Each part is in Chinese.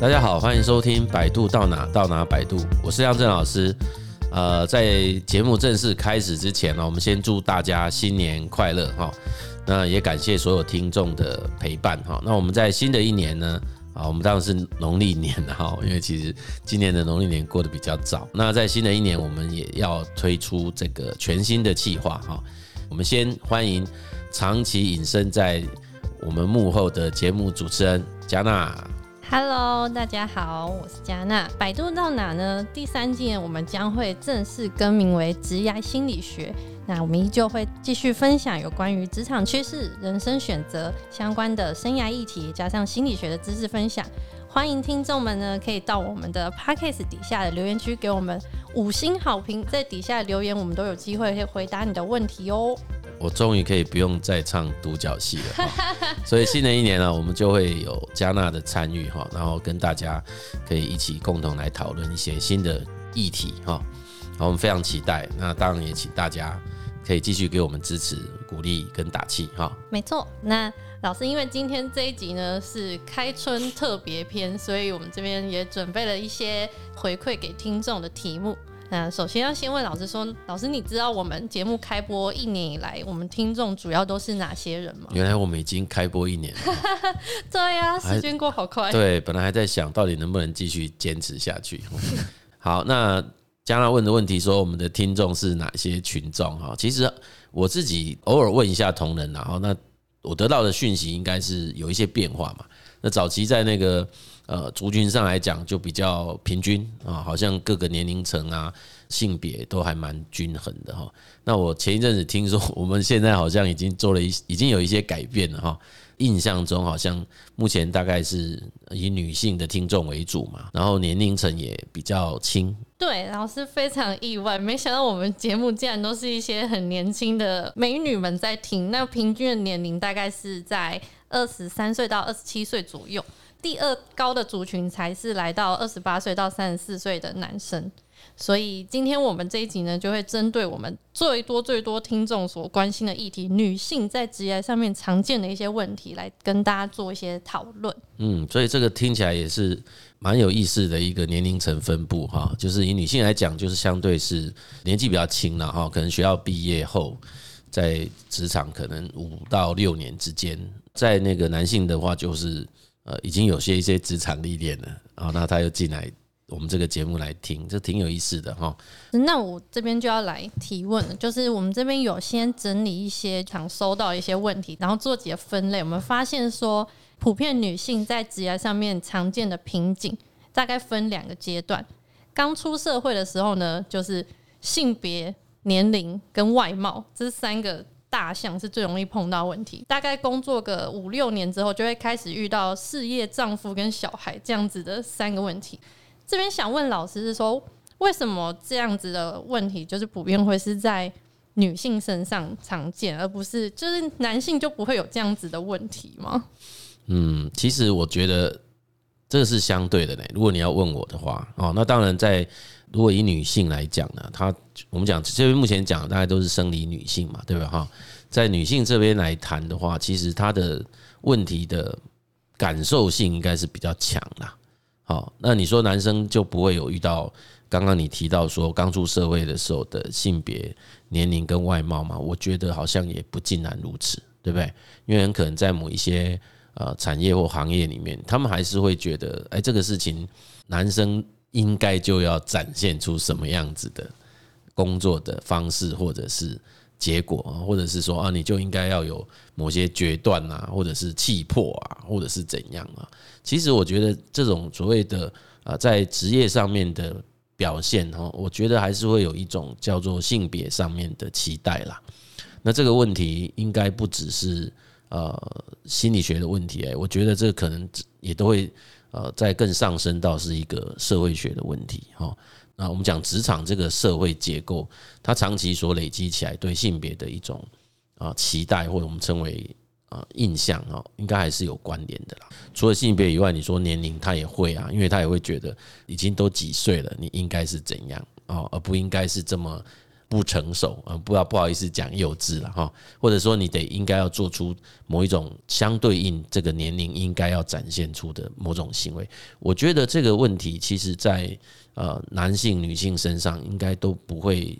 大家好，欢迎收听《百度到哪到哪百度》，我是亮震老师。呃，在节目正式开始之前呢，我们先祝大家新年快乐哈。那也感谢所有听众的陪伴哈。那我们在新的一年呢，啊，我们当然是农历年哈，因为其实今年的农历年过得比较早。那在新的一年，我们也要推出这个全新的计划哈。我们先欢迎长期隐身在我们幕后的节目主持人加娜。Hello，大家好，我是嘉娜。百度到哪呢？第三季我们将会正式更名为职涯心理学。那我们依旧会继续分享有关于职场趋势、人生选择相关的生涯议题，加上心理学的知识分享。欢迎听众们呢，可以到我们的 Podcast 底下的留言区给我们五星好评，在底下留言，我们都有机会可以回答你的问题哦。我终于可以不用再唱独角戏了，所以新的一年呢，我们就会有加纳的参与哈，然后跟大家可以一起共同来讨论一些新的议题哈，我们非常期待。那当然也请大家可以继续给我们支持、鼓励跟打气哈。没错，那老师因为今天这一集呢是开春特别篇，所以我们这边也准备了一些回馈给听众的题目。那首先要先问老师说，老师你知道我们节目开播一年以来，我们听众主要都是哪些人吗？原来我们已经开播一年了，对呀、啊，时间过好快。对，本来还在想到底能不能继续坚持下去。好，那嘉娜问的问题说，我们的听众是哪些群众？哈，其实我自己偶尔问一下同仁，然后那我得到的讯息应该是有一些变化嘛。那早期在那个。呃，族群上来讲就比较平均啊，好像各个年龄层啊、性别都还蛮均衡的哈。那我前一阵子听说，我们现在好像已经做了一，已经有一些改变了哈。印象中好像目前大概是以女性的听众为主嘛，然后年龄层也比较轻。对，老师非常意外，没想到我们节目竟然都是一些很年轻的美女们在听，那平均的年龄大概是在二十三岁到二十七岁左右。第二高的族群才是来到二十八岁到三十四岁的男生，所以今天我们这一集呢，就会针对我们最多最多听众所关心的议题，女性在职业上面常见的一些问题，来跟大家做一些讨论。嗯，所以这个听起来也是蛮有意思的一个年龄层分布哈，就是以女性来讲，就是相对是年纪比较轻了哈，可能学校毕业后在职场可能五到六年之间，在那个男性的话就是。呃，已经有些一些职场历练了啊，那他又进来我们这个节目来听，这挺有意思的哈。那我这边就要来提问了，就是我们这边有先整理一些常收到一些问题，然后做几个分类。我们发现说，普遍女性在职业上面常见的瓶颈，大概分两个阶段。刚出社会的时候呢，就是性别、年龄跟外貌这三个。大象是最容易碰到问题，大概工作个五六年之后，就会开始遇到事业、丈夫跟小孩这样子的三个问题。这边想问老师是说，为什么这样子的问题就是普遍会是在女性身上常见，而不是就是男性就不会有这样子的问题吗？嗯，其实我觉得这是相对的呢。如果你要问我的话，哦，那当然在如果以女性来讲呢，她。我们讲这边目前讲的大概都是生理女性嘛，对吧？哈，在女性这边来谈的话，其实她的问题的感受性应该是比较强啦。好，那你说男生就不会有遇到刚刚你提到说刚出社会的时候的性别、年龄跟外貌嘛？我觉得好像也不尽然如此，对不对？因为很可能在某一些呃产业或行业里面，他们还是会觉得，哎，这个事情男生应该就要展现出什么样子的。工作的方式，或者是结果，或者是说啊，你就应该要有某些决断啊，或者是气魄啊，或者是怎样啊？其实我觉得这种所谓的啊，在职业上面的表现哈，我觉得还是会有一种叫做性别上面的期待啦。那这个问题应该不只是呃心理学的问题哎，我觉得这可能也都会呃再更上升到是一个社会学的问题哈。那我们讲职场这个社会结构，它长期所累积起来对性别的一种啊期待，或者我们称为啊印象啊，应该还是有关联的啦。除了性别以外，你说年龄，他也会啊，因为他也会觉得已经都几岁了，你应该是怎样啊，而不应该是这么不成熟啊，不要不好意思讲幼稚了哈，或者说你得应该要做出某一种相对应这个年龄应该要展现出的某种行为。我觉得这个问题其实在呃男性女性身上应该都不会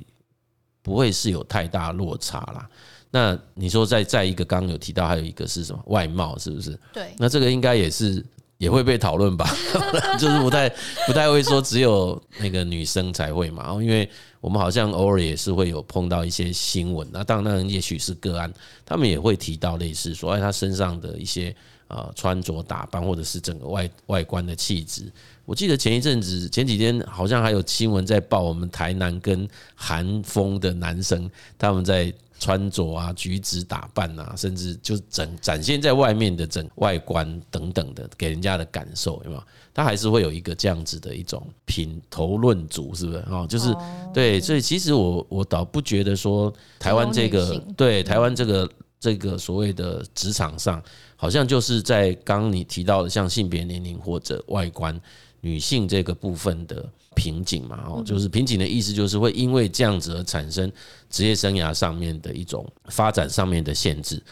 不会是有太大落差啦。那你说在在一个刚刚有提到还有一个是什么外貌是不是？对，那这个应该也是。也会被讨论吧，就是不太不太会说只有那个女生才会嘛，因为我们好像偶尔也是会有碰到一些新闻，那当然也许是个案，他们也会提到类似说，哎，他身上的一些呃穿着打扮或者是整个外外观的气质。我记得前一阵子前几天好像还有新闻在报，我们台南跟韩风的男生他们在。穿着啊、举止打扮啊，甚至就整展现在外面的整外观等等的，给人家的感受有没有？他还是会有一个这样子的一种品头论足，是不是？哦，就是对，所以其实我我倒不觉得说台湾这个对台湾这个这个所谓的职场上，好像就是在刚刚你提到的像性别、年龄或者外观。女性这个部分的瓶颈嘛，哦，就是瓶颈的意思，就是会因为这样子而产生职业生涯上面的一种发展上面的限制。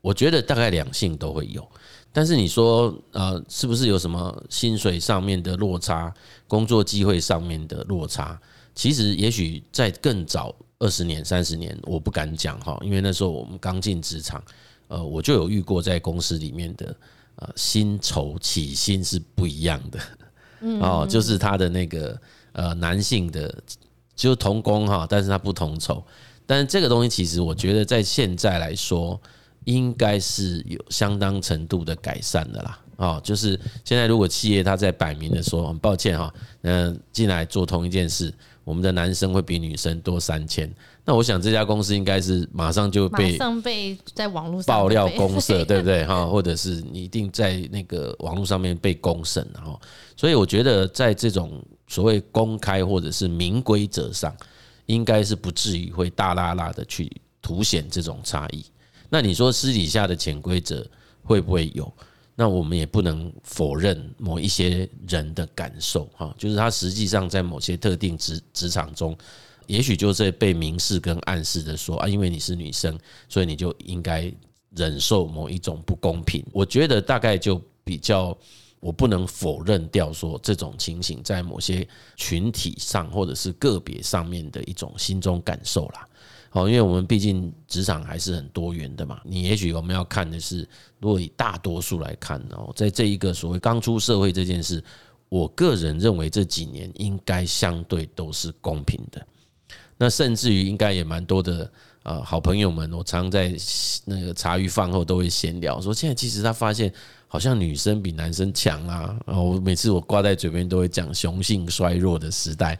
我觉得大概两性都会有，但是你说呃，是不是有什么薪水上面的落差、工作机会上面的落差？其实也许在更早二十年、三十年，我不敢讲哈，因为那时候我们刚进职场，呃，我就有遇过在公司里面的呃薪酬起薪是不一样的。哦，就是他的那个呃男性的就同工哈，但是他不同酬。但是这个东西其实我觉得在现在来说，应该是有相当程度的改善的啦。哦，就是现在如果企业他在摆明的说，很抱歉哈，嗯，进来做同一件事，我们的男生会比女生多三千。那我想这家公司应该是马上就被马上被在网络上爆料公社，对不对哈？或者是你一定在那个网络上面被公审哈。所以我觉得在这种所谓公开或者是明规则上，应该是不至于会大拉拉的去凸显这种差异。那你说私底下的潜规则会不会有？那我们也不能否认某一些人的感受哈，就是他实际上在某些特定职职场中。也许就是被明示跟暗示的说啊，因为你是女生，所以你就应该忍受某一种不公平。我觉得大概就比较，我不能否认掉说这种情形在某些群体上或者是个别上面的一种心中感受啦。好，因为我们毕竟职场还是很多元的嘛。你也许我们要看的是，如果以大多数来看哦，在这一个所谓刚出社会这件事，我个人认为这几年应该相对都是公平的。那甚至于应该也蛮多的呃好朋友们，我常在那个茶余饭后都会闲聊，说现在其实他发现好像女生比男生强啊，然后每次我挂在嘴边都会讲雄性衰弱的时代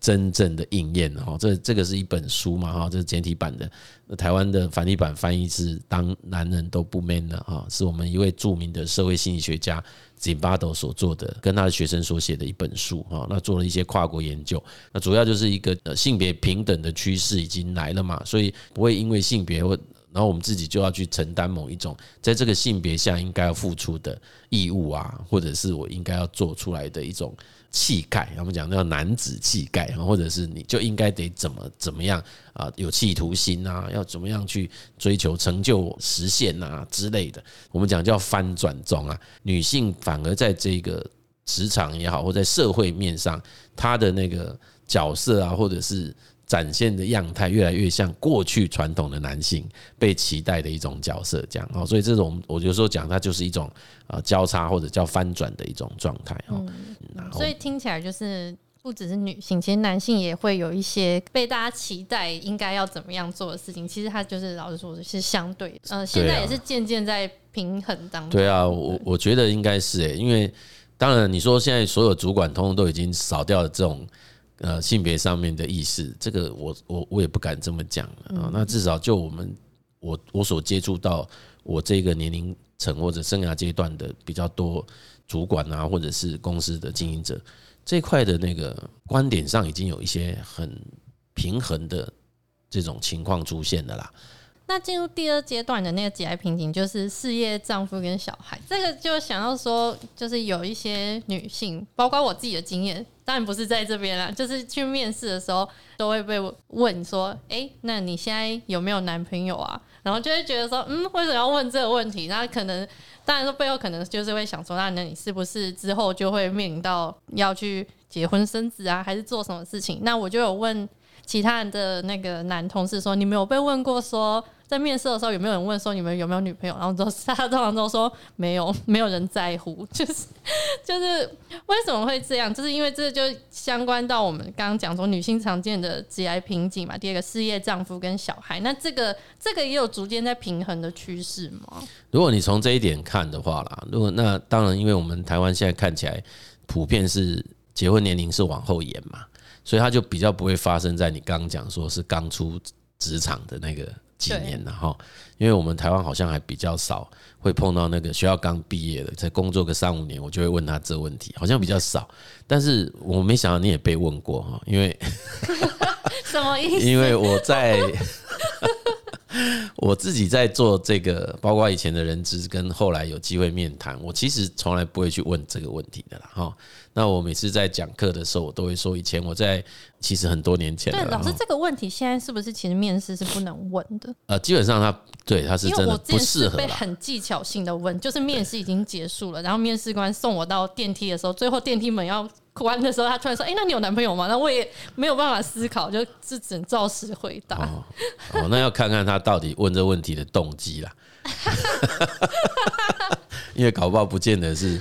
真正的应验哈，这这个是一本书嘛哈，这是简体版的，台湾的繁体版翻译是当男人都不 man 了哈，是我们一位著名的社会心理学家。Zimbardo 所做的，跟他的学生所写的一本书啊，那做了一些跨国研究，那主要就是一个呃性别平等的趋势已经来了嘛，所以不会因为性别或然后我们自己就要去承担某一种在这个性别下应该要付出的义务啊，或者是我应该要做出来的一种。气概，我们讲叫男子气概，或者是你就应该得怎么怎么样啊，有企图心啊，要怎么样去追求成就实现啊之类的。我们讲叫翻转中啊，女性反而在这个职场也好，或在社会面上，她的那个角色啊，或者是。展现的样态越来越像过去传统的男性被期待的一种角色，这样哦，所以这种我有时候讲它就是一种呃交叉或者叫翻转的一种状态哦。所以听起来就是不只是女性，其实男性也会有一些被大家期待应该要怎么样做的事情。其实他就是老实说的是相对的，呃，现在也是渐渐在平衡当中。对啊，我我觉得应该是诶，因为当然你说现在所有主管通通都已经扫掉了这种。呃，性别上面的意识，这个我我我也不敢这么讲啊。那至少就我们我我所接触到我这个年龄层或者生涯阶段的比较多主管啊，或者是公司的经营者这块的那个观点上，已经有一些很平衡的这种情况出现的啦。那进入第二阶段的那个职涯瓶颈，就是事业、丈夫跟小孩。这个就想要说，就是有一些女性，包括我自己的经验，当然不是在这边啦，就是去面试的时候都会被问说：“哎、那你现在有没有男朋友啊？”然后就会觉得说：“嗯，为什么要问这个问题？”那可能当然说背后可能就是会想说：“那那你是不是之后就会面临到要去结婚生子啊，还是做什么事情？”那我就有问其他人的那个男同事说：“你没有被问过说？”在面试的时候，有没有人问说你们有没有女朋友？然后都他通常都说没有，没有人在乎。就是就是为什么会这样？就是因为这就相关到我们刚刚讲说女性常见的职业瓶颈嘛。第二个事业、丈夫跟小孩，那这个这个也有逐渐在平衡的趋势吗？如果你从这一点看的话啦，如果那当然，因为我们台湾现在看起来普遍是结婚年龄是往后延嘛，所以它就比较不会发生在你刚刚讲说是刚出职场的那个。几年了哈，因为我们台湾好像还比较少会碰到那个学校刚毕业的，才工作个三五年，我就会问他这个问题，好像比较少。但是我没想到你也被问过哈，因为 什么意思？因为我在 我自己在做这个，包括以前的人资跟后来有机会面谈，我其实从来不会去问这个问题的啦哈。那我每次在讲课的时候，我都会说，以前我在其实很多年前。对，老师这个问题现在是不是其实面试是不能问的？呃，基本上他对他是真的不适合。被很技巧性的问，就是面试已经结束了，然后面试官送我到电梯的时候，最后电梯门要关的时候，他突然说：“哎，那你有男朋友吗？”那我也没有办法思考，就只能照实回答。哦，哦，那要看看他到底问这问题的动机啦。因为搞不好不见得是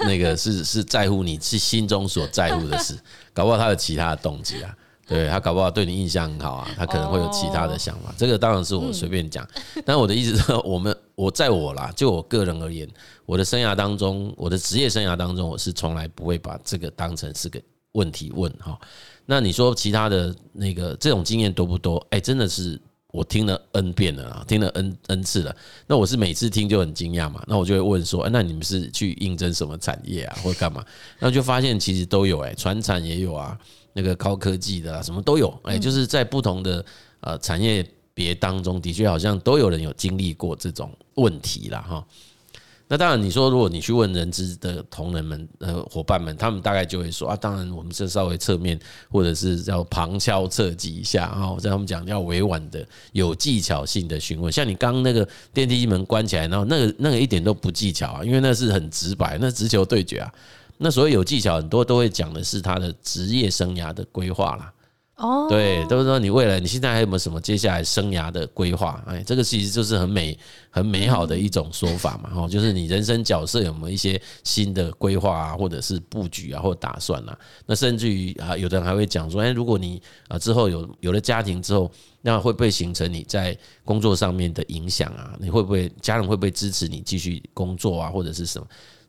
那个是是在乎你是心中所在乎的事，搞不好他有其他的动机啊。对，他搞不好对你印象很好啊，他可能会有其他的想法。这个当然是我随便讲，但我的意思是，我们我在我啦，就我个人而言，我的生涯当中，我的职业生涯当中，我是从来不会把这个当成是个问题问哈。那你说其他的那个这种经验多不多？哎，真的是。我听了 N 遍了啊，听了 N N 次了。那我是每次听就很惊讶嘛，那我就会问说，欸，那你们是去应征什么产业啊，或干嘛？那就发现其实都有，哎，传产也有啊，那个高科技的啊，什么都有，哎，就是在不同的呃产业别当中，的确好像都有人有经历过这种问题啦哈。那当然，你说如果你去问人资的同仁们、呃伙伴们，他们大概就会说啊，当然我们是稍微侧面或者是要旁敲侧击一下啊，我在他们讲要委婉的、有技巧性的询问。像你刚刚那个电梯门关起来，然后那个那个一点都不技巧啊，因为那是很直白，那直球对决啊。那所谓有技巧，很多都会讲的是他的职业生涯的规划啦。哦，对，都是说你未来你现在还有没有什么接下来生涯的规划？哎，这个其实就是很美、很美好的一种说法嘛。哦，就是你人生角色有没有一些新的规划啊，或者是布局啊，或打算啊？那甚至于啊，有的人还会讲说，哎，如果你啊之后有有了家庭之后，那会不会形成你在工作上面的影响啊？你会不会家人会不会支持你继续工作啊，或者是什么？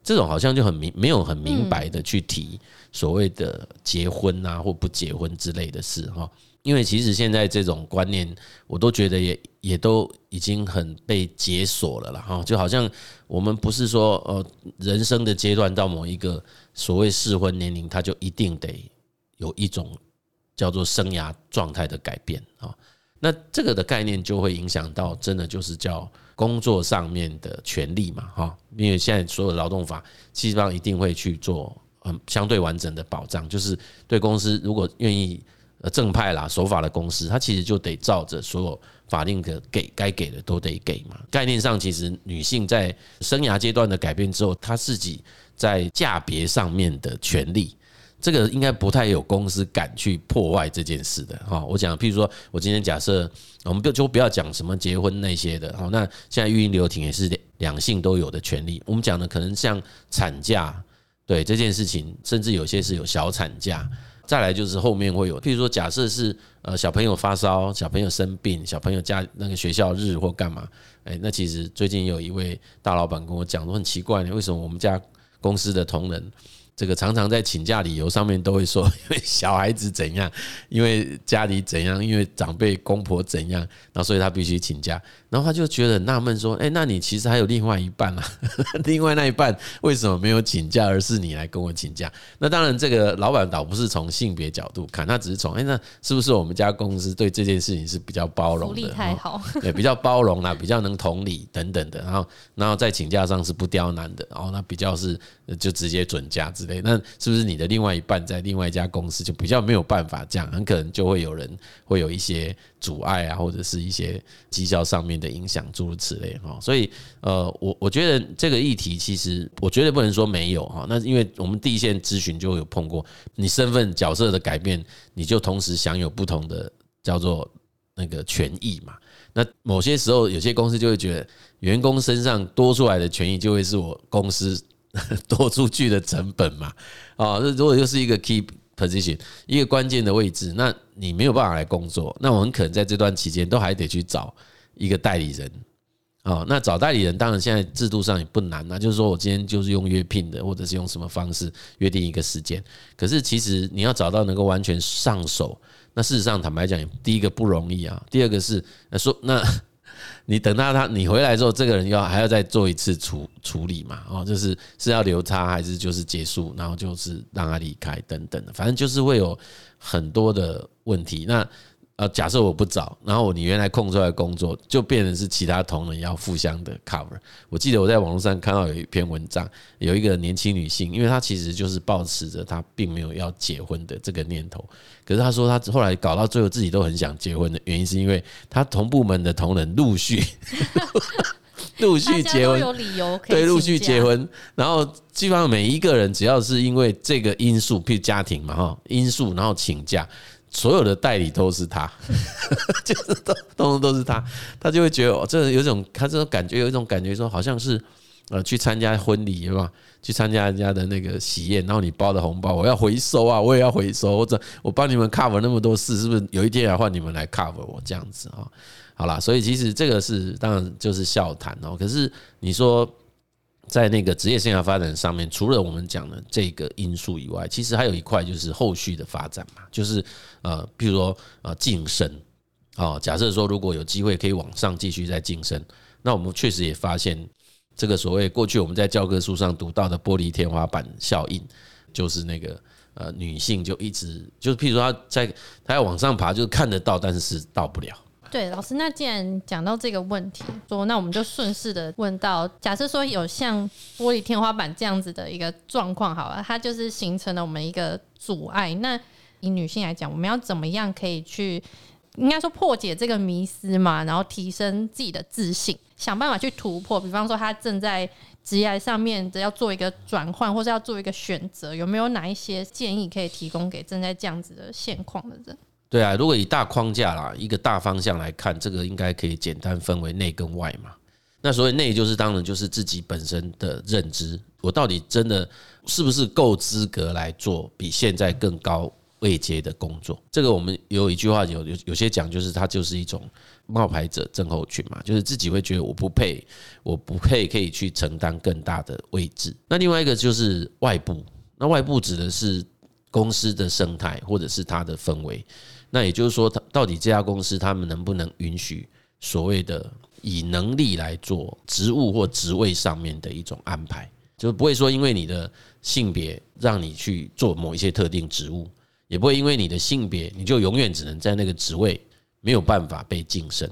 这种好像就很明没有很明白的去提所谓的结婚啊或不结婚之类的事哈，因为其实现在这种观念我都觉得也也都已经很被解锁了啦哈，就好像我们不是说呃人生的阶段到某一个所谓适婚年龄，他就一定得有一种叫做生涯状态的改变啊，那这个的概念就会影响到真的就是叫。工作上面的权利嘛，哈，因为现在所有劳动法基本上一定会去做嗯相对完整的保障，就是对公司如果愿意呃正派啦守法的公司，它其实就得照着所有法定的给该给的都得给嘛。概念上，其实女性在生涯阶段的改变之后，她自己在价别上面的权利。这个应该不太有公司敢去破坏这件事的哈。我讲，譬如说，我今天假设，我们就就不要讲什么结婚那些的哈。那现在育婴留停也是两性都有的权利。我们讲的可能像产假，对这件事情，甚至有些是有小产假。再来就是后面会有，譬如说，假设是呃小朋友发烧，小朋友生病，小朋友家那个学校日或干嘛，哎，那其实最近有一位大老板跟我讲说，很奇怪，为什么我们家公司的同仁。这个常常在请假理由上面都会说，因为小孩子怎样，因为家里怎样，因为长辈公婆怎样，然后所以他必须请假。然后他就觉得很纳闷说：“哎，那你其实还有另外一半啊？另外那一半为什么没有请假，而是你来跟我请假？”那当然，这个老板倒不是从性别角度看，他只是从哎，那是不是我们家公司对这件事情是比较包容的？太好，对，比较包容啦，比较能同理等等的。然后，然后在请假上是不刁难的。然后那比较是就直接准假之类。那是不是你的另外一半在另外一家公司就比较没有办法这样？很可能就会有人会有一些阻碍啊，或者是一些绩效上面的影响，诸如此类哈。所以呃，我我觉得这个议题其实我绝对不能说没有哈。那因为我们第一线咨询就有碰过，你身份角色的改变，你就同时享有不同的叫做那个权益嘛。那某些时候，有些公司就会觉得员工身上多出来的权益，就会是我公司 多出去的成本嘛。啊，这如果又是一个 key。position 一个关键的位置，那你没有办法来工作，那我很可能在这段期间都还得去找一个代理人。哦，那找代理人当然现在制度上也不难，那就是说我今天就是用约聘的，或者是用什么方式约定一个时间。可是其实你要找到能够完全上手，那事实上坦白讲，第一个不容易啊，第二个是说那。你等到他你回来之后，这个人要还要再做一次处处理嘛？哦，就是是要留他还是就是结束，然后就是让他离开等等的，反正就是会有很多的问题。那。呃，假设我不找，然后你原来空出来工作就变成是其他同仁要互相的 cover。我记得我在网络上看到有一篇文章，有一个年轻女性，因为她其实就是抱持着她并没有要结婚的这个念头，可是她说她后来搞到最后自己都很想结婚的原因，是因为她同部门的同仁陆续 陆续结婚，有理由对，陆续结婚，然后基本上每一个人只要是因为这个因素，譬如家庭嘛哈因素，然后请假。所有的代理都是他，就是都都都是他，他就会觉得哦，这有种他这种感觉，有一种感觉说，好像是呃去参加婚礼是吧？去参加人家的那个喜宴，然后你包的红包我要回收啊，我也要回收，或者我帮你们 cover 那么多事，是不是有一天要换你们来 cover 我这样子啊？好啦，所以其实这个是当然就是笑谈哦，可是你说。在那个职业生涯发展上面，除了我们讲的这个因素以外，其实还有一块就是后续的发展嘛，就是呃，比如说呃晋升啊，假设说如果有机会可以往上继续再晋升，那我们确实也发现这个所谓过去我们在教科书上读到的玻璃天花板效应，就是那个呃女性就一直就是譬如说她在她要往上爬，就是看得到，但是是到不了。对，老师，那既然讲到这个问题，说那我们就顺势的问到，假设说有像玻璃天花板这样子的一个状况，好了，它就是形成了我们一个阻碍。那以女性来讲，我们要怎么样可以去，应该说破解这个迷思嘛，然后提升自己的自信，想办法去突破。比方说，她正在职业上面的要做一个转换，或是要做一个选择，有没有哪一些建议可以提供给正在这样子的现况的人？对啊，如果以大框架啦，一个大方向来看，这个应该可以简单分为内跟外嘛。那所谓内就是当然就是自己本身的认知，我到底真的是不是够资格来做比现在更高位阶的工作？这个我们有一句话有有有些讲，就是它就是一种冒牌者症候群嘛，就是自己会觉得我不配，我不配可以去承担更大的位置。那另外一个就是外部，那外部指的是公司的生态或者是它的氛围。那也就是说，他到底这家公司他们能不能允许所谓的以能力来做职务或职位上面的一种安排，就不会说因为你的性别让你去做某一些特定职务，也不会因为你的性别你就永远只能在那个职位，没有办法被晋升。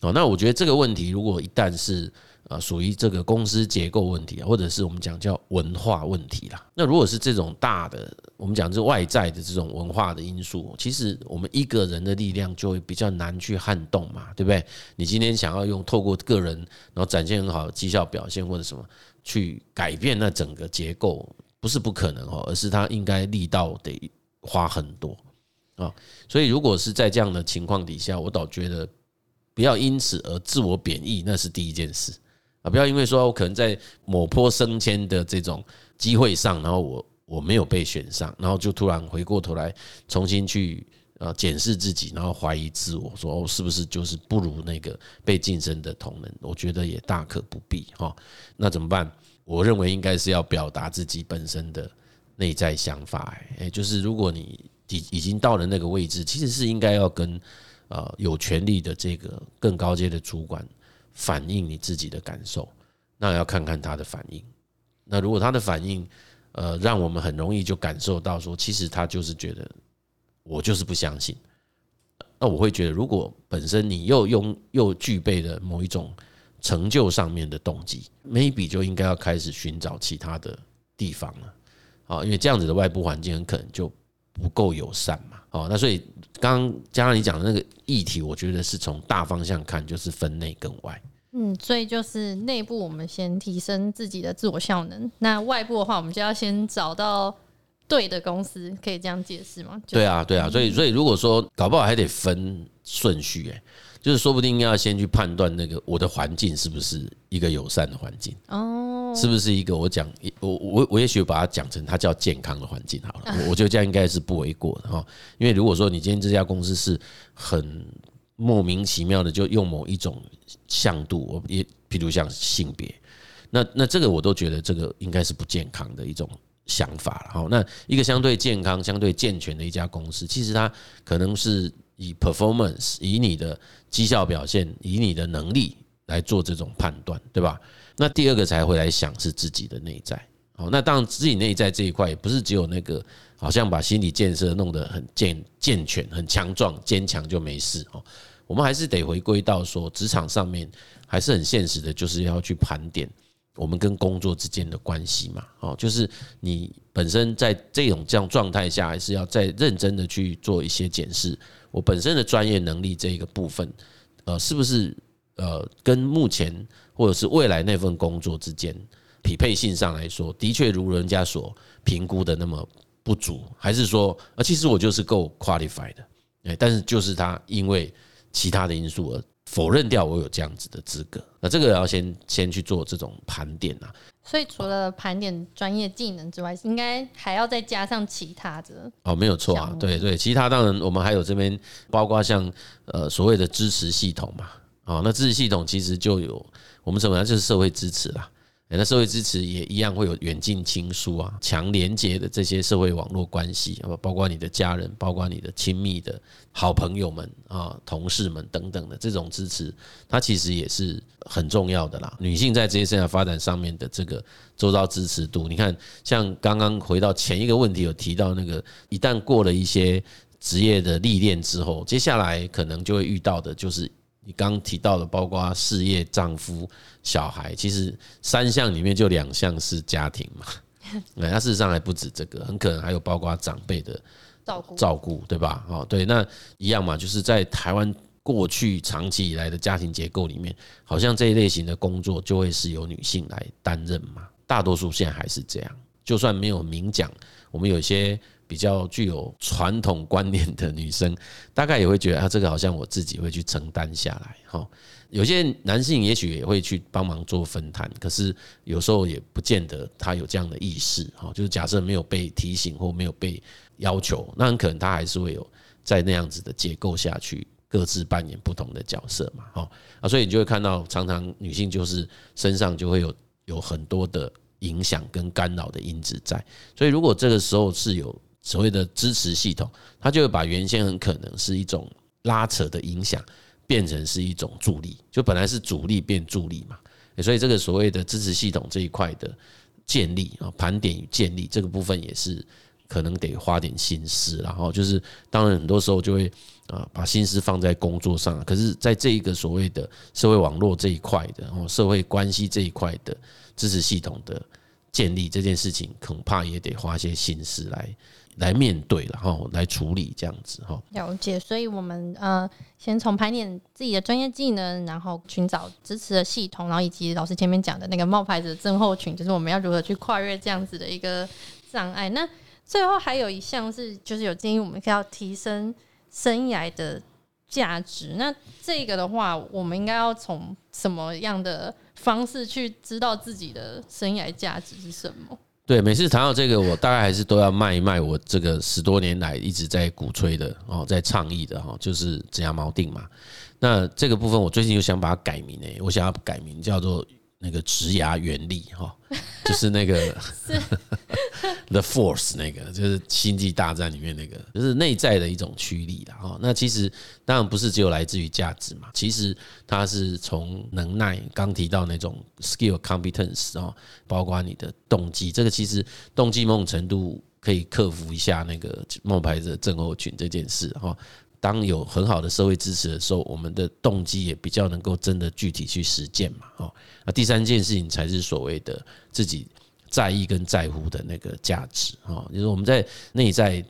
哦，那我觉得这个问题如果一旦是啊，属于这个公司结构问题啊，或者是我们讲叫文化问题啦。那如果是这种大的，我们讲是外在的这种文化的因素，其实我们一个人的力量就会比较难去撼动嘛，对不对？你今天想要用透过个人，然后展现很好的绩效表现或者什么去改变那整个结构，不是不可能哦，而是它应该力道得花很多啊。所以如果是在这样的情况底下，我倒觉得不要因此而自我贬义，那是第一件事。啊，不要因为说我可能在某波升迁的这种机会上，然后我我没有被选上，然后就突然回过头来重新去呃检视自己，然后怀疑自我，说哦是不是就是不如那个被晋升的同仁？我觉得也大可不必哈。那怎么办？我认为应该是要表达自己本身的内在想法，哎，就是如果你已已经到了那个位置，其实是应该要跟呃有权力的这个更高阶的主管反映你自己的感受，那要看看他的反应。那如果他的反应，呃，让我们很容易就感受到说，其实他就是觉得我就是不相信。那我会觉得，如果本身你又用又具备了某一种成就上面的动机，maybe 就应该要开始寻找其他的地方了。啊，因为这样子的外部环境很可能就不够友善嘛。哦，那所以刚刚加上你讲的那个议题，我觉得是从大方向看，就是分内跟外。嗯，所以就是内部我们先提升自己的自我效能，那外部的话，我们就要先找到对的公司，可以这样解释吗？对啊，对啊，所以所以如果说搞不好还得分顺序，哎，就是说不定要先去判断那个我的环境是不是一个友善的环境哦，是不是一个我讲我我我也许把它讲成它叫健康的环境好了，我我觉得这样应该是不为过的哈，因为如果说你今天这家公司是很。莫名其妙的就用某一种向度，我也比如像性别，那那这个我都觉得这个应该是不健康的一种想法了。好，那一个相对健康、相对健全的一家公司，其实它可能是以 performance，以你的绩效表现，以你的能力来做这种判断，对吧？那第二个才会来想是自己的内在。好，那当然自己内在这一块也不是只有那个。好像把心理建设弄得很健健全、很强壮、坚强就没事哦。我们还是得回归到说，职场上面还是很现实的，就是要去盘点我们跟工作之间的关系嘛。哦，就是你本身在这种这样状态下，还是要再认真的去做一些检视。我本身的专业能力这一个部分，呃，是不是呃跟目前或者是未来那份工作之间匹配性上来说，的确如人家所评估的那么。不足，还是说啊？其实我就是够 qualified 的，哎，但是就是他因为其他的因素而否认掉我有这样子的资格。那这个要先先去做这种盘点啊。所以除了盘点专业技能之外，应该还要再加上其他的。哦，没有错啊，对对，其他当然我们还有这边包括像呃所谓的支持系统嘛。啊，那支持系统其实就有我们什么就是社会支持啦。那社会支持也一样会有远近亲疏啊，强连接的这些社会网络关系，包括你的家人，包括你的亲密的好朋友们啊、同事们等等的这种支持，它其实也是很重要的啦。女性在职业生涯发展上面的这个周遭支持度，你看，像刚刚回到前一个问题有提到那个，一旦过了一些职业的历练之后，接下来可能就会遇到的就是。你刚刚提到的，包括事业、丈夫、小孩，其实三项里面就两项是家庭嘛。那事实上还不止这个，很可能还有包括长辈的照顾，照顾对吧？哦，对，那一样嘛，就是在台湾过去长期以来的家庭结构里面，好像这一类型的工作就会是由女性来担任嘛。大多数现在还是这样，就算没有明讲，我们有些。比较具有传统观念的女生，大概也会觉得啊，这个好像我自己会去承担下来哈。有些男性也许也会去帮忙做分摊，可是有时候也不见得他有这样的意识哈。就是假设没有被提醒或没有被要求，那很可能他还是会有在那样子的结构下去各自扮演不同的角色嘛。哈啊，所以你就会看到，常常女性就是身上就会有有很多的影响跟干扰的因子在。所以如果这个时候是有所谓的支持系统，它就会把原先很可能是一种拉扯的影响，变成是一种助力，就本来是阻力变助力嘛。所以这个所谓的支持系统这一块的建立啊，盘点与建立这个部分也是可能得花点心思。然后就是，当然很多时候就会啊，把心思放在工作上，可是在这一个所谓的社会网络这一块的，然后社会关系这一块的支持系统的建立这件事情，恐怕也得花些心思来。来面对，然后来处理这样子哈。了解，所以我们呃，先从盘点自己的专业技能，然后寻找支持的系统，然后以及老师前面讲的那个冒牌者症候群，就是我们要如何去跨越这样子的一个障碍。那最后还有一项是，就是有建议我们要提升生涯的价值。那这个的话，我们应该要从什么样的方式去知道自己的生涯价值是什么？对，每次谈到这个，我大概还是都要卖一卖我这个十多年来一直在鼓吹的哦，在倡议的哈，就是职涯锚定嘛。那这个部分我最近又想把它改名诶，我想要改名叫做那个职涯原力哈，就是那个 The Force 那个，就是星际大战里面那个，就是内在的一种驱力啦。哈，那其实当然不是只有来自于价值嘛，其实它是从能耐，刚提到那种 skill competence 哦，包括你的动机，这个其实动机某种程度可以克服一下那个冒牌者症候群这件事哈。当有很好的社会支持的时候，我们的动机也比较能够真的具体去实践嘛。哦，那第三件事情才是所谓的自己在意跟在乎的那个价值。哦，就是我们在内在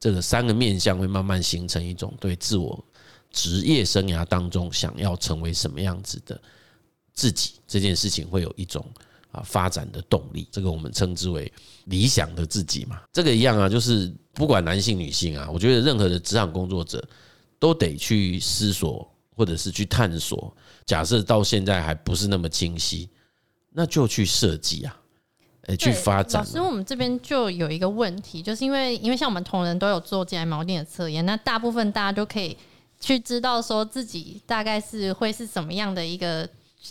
这个三个面向会慢慢形成一种对自我职业生涯当中想要成为什么样子的自己这件事情，会有一种啊发展的动力。这个我们称之为理想的自己嘛。这个一样啊，就是。不管男性女性啊，我觉得任何的职场工作者都得去思索，或者是去探索。假设到现在还不是那么清晰，那就去设计啊，诶，去发展。老师，我们这边就有一个问题，就是因为因为像我们同仁都有做进来锚定的测验，那大部分大家都可以去知道说自己大概是会是什么样的一个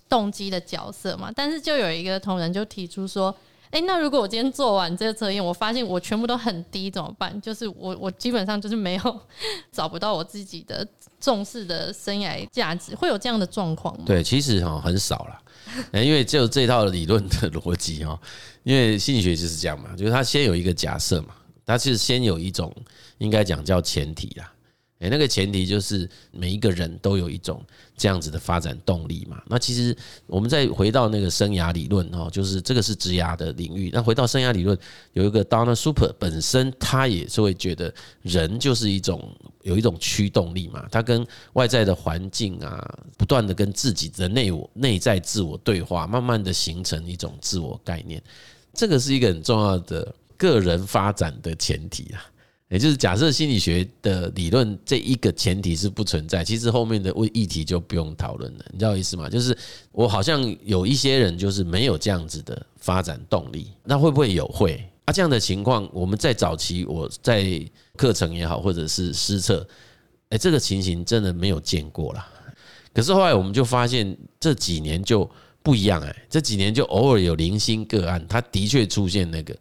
动机的角色嘛。但是就有一个同仁就提出说。哎，那如果我今天做完这个测验，我发现我全部都很低，怎么办？就是我我基本上就是没有找不到我自己的重视的生涯价值，会有这样的状况吗？对，其实哈很少啦，因为就这套理论的逻辑哈，因为心理学就是这样嘛，就是他先有一个假设嘛，他其实先有一种应该讲叫前提啦。诶，那个前提就是每一个人都有一种这样子的发展动力嘛。那其实我们再回到那个生涯理论哦，就是这个是职涯的领域。那回到生涯理论，有一个 Donna Super 本身他也是会觉得人就是一种有一种驱动力嘛。他跟外在的环境啊，不断的跟自己的内我内在自我对话，慢慢的形成一种自我概念。这个是一个很重要的个人发展的前提啊。也就是假设心理学的理论这一个前提是不存在，其实后面的问议题就不用讨论了，你知道意思吗？就是我好像有一些人就是没有这样子的发展动力，那会不会有？会啊，这样的情况，我们在早期我在课程也好，或者是施测，哎，这个情形真的没有见过啦。可是后来我们就发现这几年就不一样哎，这几年就偶尔有零星个案，它的确出现那个。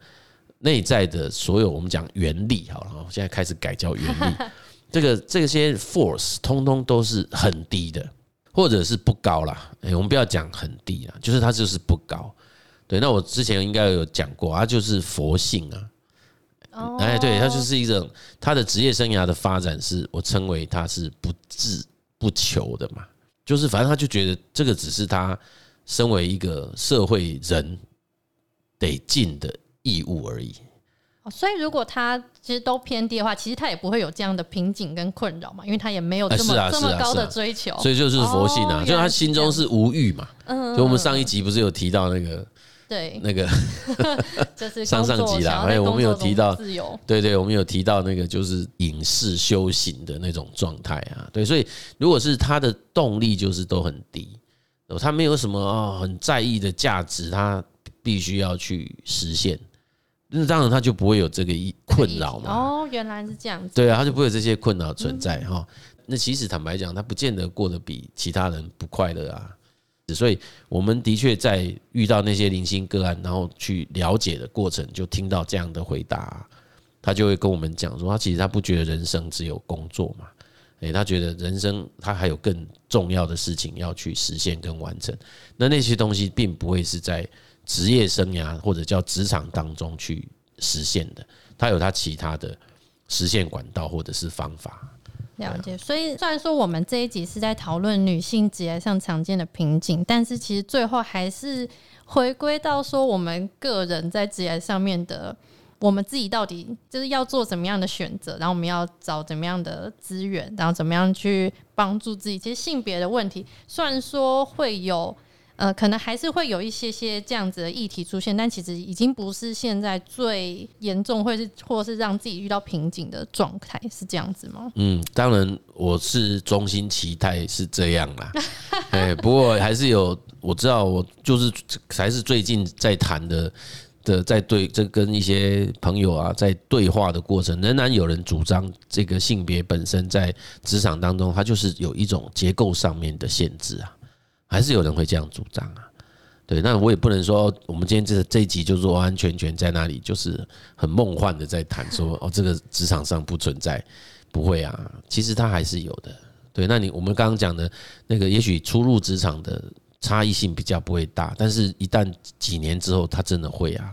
内在的所有，我们讲原力好了，现在开始改叫原力。这个这些 force 通通都是很低的，或者是不高啦。哎，我们不要讲很低啦，就是它就是不高。对，那我之前应该有讲过，它就是佛性啊。哎，对，它就是一种他的职业生涯的发展，是我称为他是不自不求的嘛。就是反正他就觉得这个只是他身为一个社会人得尽的。义务而已。所以如果他其实都偏低的话，其实他也不会有这样的瓶颈跟困扰嘛，因为他也没有这么这么高的追求，所以就是佛性啊，就他心中是无欲嘛。嗯，就我们上一集不是有提到那个，对，那个 就是 上上集啦，还有我们有提到自由，对对，我们有提到那个就是隐士修行的那种状态啊，对，所以如果是他的动力就是都很低，他没有什么啊很在意的价值，他必须要去实现。那当然他就不会有这个困扰嘛。哦，原来是这样子。对啊，他就不会有这些困扰存在哈。那其实坦白讲，他不见得过得比其他人不快乐啊。所以我们的确在遇到那些零星个案，然后去了解的过程，就听到这样的回答，他就会跟我们讲说，他其实他不觉得人生只有工作嘛。诶，他觉得人生他还有更重要的事情要去实现跟完成。那那些东西并不会是在。职业生涯或者叫职场当中去实现的，他有他其他的实现管道或者是方法。了解。所以虽然说我们这一集是在讨论女性职业上常见的瓶颈，但是其实最后还是回归到说我们个人在职业上面的，我们自己到底就是要做怎么样的选择，然后我们要找怎么样的资源，然后怎么样去帮助自己。其实性别的问题，虽然说会有。呃，可能还是会有一些些这样子的议题出现，但其实已经不是现在最严重，或是或是让自己遇到瓶颈的状态，是这样子吗？嗯，当然我是衷心期待是这样啦。哎，不过还是有我知道，我就是还是最近在谈的的，在对这跟一些朋友啊在对话的过程，仍然有人主张这个性别本身在职场当中，它就是有一种结构上面的限制啊。还是有人会这样主张啊，对，那我也不能说我们今天这这一集就是完完全全在那里就是很梦幻的在谈说哦，这个职场上不存在，不会啊，其实它还是有的。对，那你我们刚刚讲的那个，也许初入职场的差异性比较不会大，但是一旦几年之后，它真的会啊，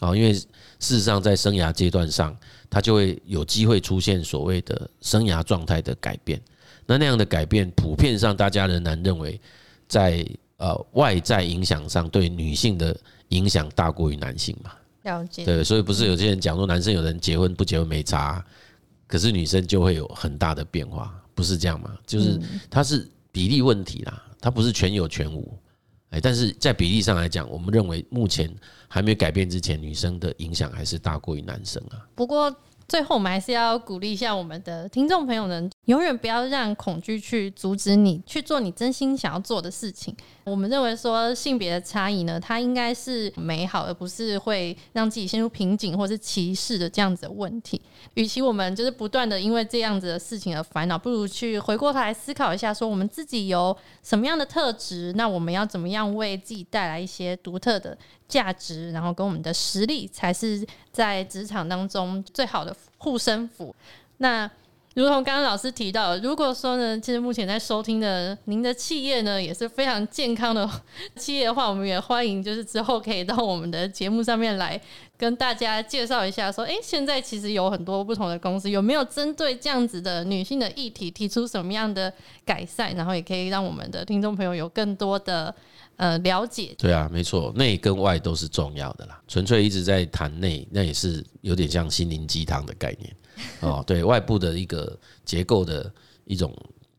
啊，因为事实上在生涯阶段上，它就会有机会出现所谓的生涯状态的改变。那那样的改变，普遍上大家仍然认为在。呃，外在影响上对女性的影响大过于男性嘛？了解。对，所以不是有些人讲说男生有人结婚不结婚没差，可是女生就会有很大的变化，不是这样吗？就是它是比例问题啦，它不是全有全无。哎，但是在比例上来讲，我们认为目前还没有改变之前，女生的影响还是大过于男生啊。不过。最后，我们还是要鼓励一下我们的听众朋友们，永远不要让恐惧去阻止你去做你真心想要做的事情。我们认为说性别的差异呢，它应该是美好，而不是会让自己陷入瓶颈或是歧视的这样子的问题。与其我们就是不断的因为这样子的事情而烦恼，不如去回过头来思考一下，说我们自己有什么样的特质，那我们要怎么样为自己带来一些独特的价值，然后跟我们的实力，才是在职场当中最好的护身符。那如同刚刚老师提到，如果说呢，其实目前在收听的您的企业呢，也是非常健康的 企业的话，我们也欢迎就是之后可以到我们的节目上面来跟大家介绍一下，说，诶，现在其实有很多不同的公司，有没有针对这样子的女性的议题提出什么样的改善，然后也可以让我们的听众朋友有更多的呃了解。对啊，没错，内跟外都是重要的啦。纯粹一直在谈内，那也是有点像心灵鸡汤的概念。哦，对外部的一个结构的一种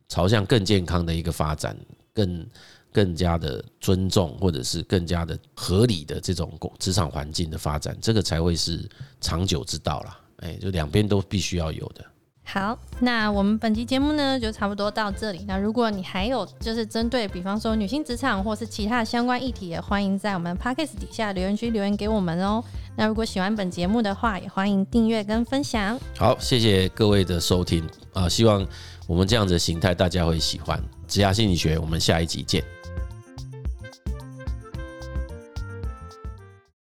朝向更健康的一个发展，更更加的尊重，或者是更加的合理的这种职场环境的发展，这个才会是长久之道啦。哎，就两边都必须要有的。好，那我们本期节目呢，就差不多到这里。那如果你还有就是针对比方说女性职场或是其他相关议题，也欢迎在我们 Podcast 底下留言区留言给我们哦。那如果喜欢本节目的话，也欢迎订阅跟分享。好，谢谢各位的收听啊，希望我们这样子的形态大家会喜欢。职涯心理学，我们下一集见。